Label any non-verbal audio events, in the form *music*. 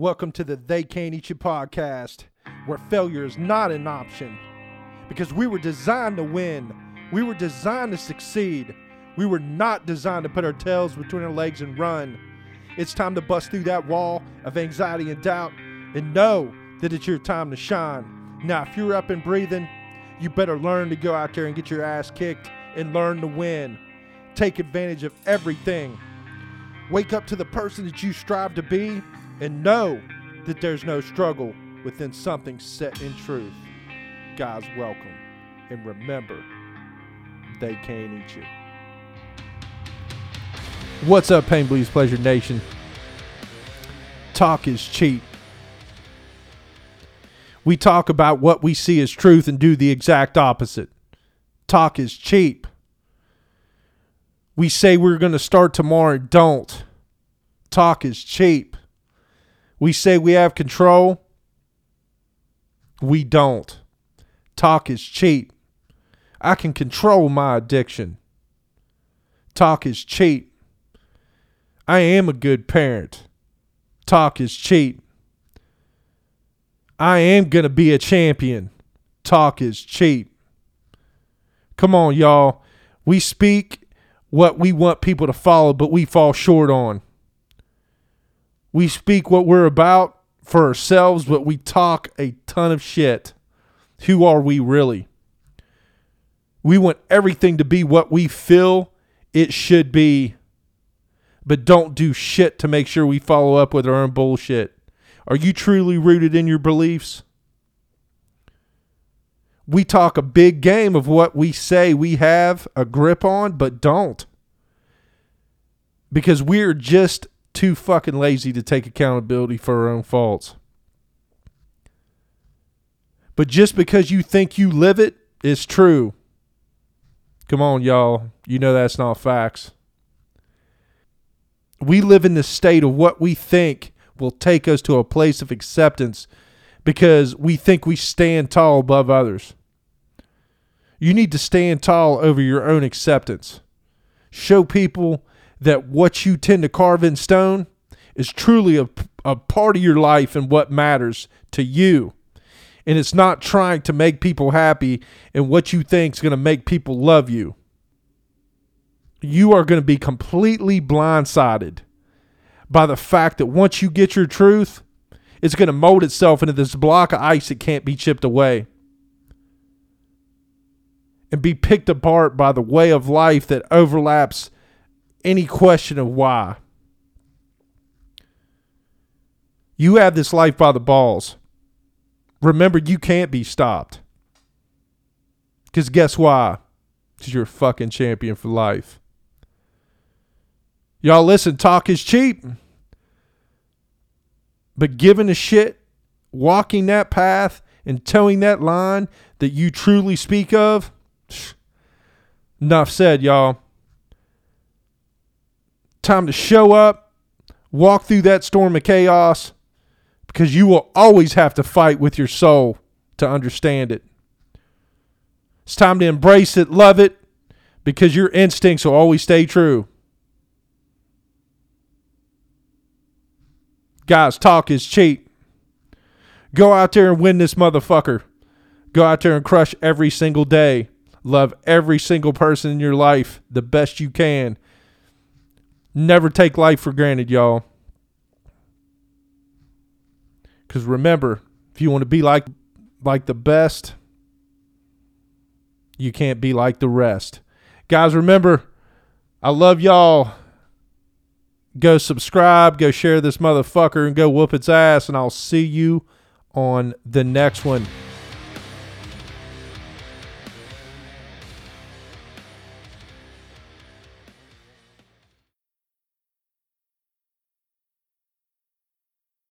Welcome to the They Can't Eat You podcast, where failure is not an option. Because we were designed to win, we were designed to succeed. We were not designed to put our tails between our legs and run. It's time to bust through that wall of anxiety and doubt and know that it's your time to shine. Now, if you're up and breathing, you better learn to go out there and get your ass kicked and learn to win. Take advantage of everything. Wake up to the person that you strive to be and know that there's no struggle within something set in truth. Guys, welcome. And remember, they can't eat you. What's up, Pain Bleeds Pleasure Nation? Talk is cheap. We talk about what we see as truth and do the exact opposite. Talk is cheap. We say we're going to start tomorrow and don't. Talk is cheap. We say we have control. We don't. Talk is cheap. I can control my addiction. Talk is cheap. I am a good parent. Talk is cheap. I am going to be a champion. Talk is cheap. Come on, y'all. We speak what we want people to follow, but we fall short on. We speak what we're about for ourselves, but we talk a ton of shit. Who are we really? We want everything to be what we feel it should be, but don't do shit to make sure we follow up with our own bullshit. Are you truly rooted in your beliefs? We talk a big game of what we say we have a grip on, but don't. Because we're just too fucking lazy to take accountability for our own faults. But just because you think you live it is true. Come on, y'all. You know that's not facts. We live in the state of what we think will take us to a place of acceptance because we think we stand tall above others. You need to stand tall over your own acceptance. Show people that what you tend to carve in stone is truly a, a part of your life and what matters to you. And it's not trying to make people happy and what you think is going to make people love you. You are going to be completely blindsided by the fact that once you get your truth, it's going to mold itself into this block of ice that can't be chipped away and be picked apart by the way of life that overlaps any question of why. You have this life by the balls. Remember, you can't be stopped. Because guess why? Because you're a fucking champion for life. Y'all listen, talk is cheap. But giving a shit, walking that path, and towing that line that you truly speak of, *sniffs* enough said, y'all. Time to show up, walk through that storm of chaos, because you will always have to fight with your soul to understand it. It's time to embrace it, love it, because your instincts will always stay true. Guys, talk is cheap. Go out there and win this motherfucker. Go out there and crush every single day. Love every single person in your life the best you can. Never take life for granted, y'all. Cuz remember, if you want to be like like the best, you can't be like the rest. Guys, remember, I love y'all. Go subscribe, go share this motherfucker, and go whoop its ass. And I'll see you on the next one.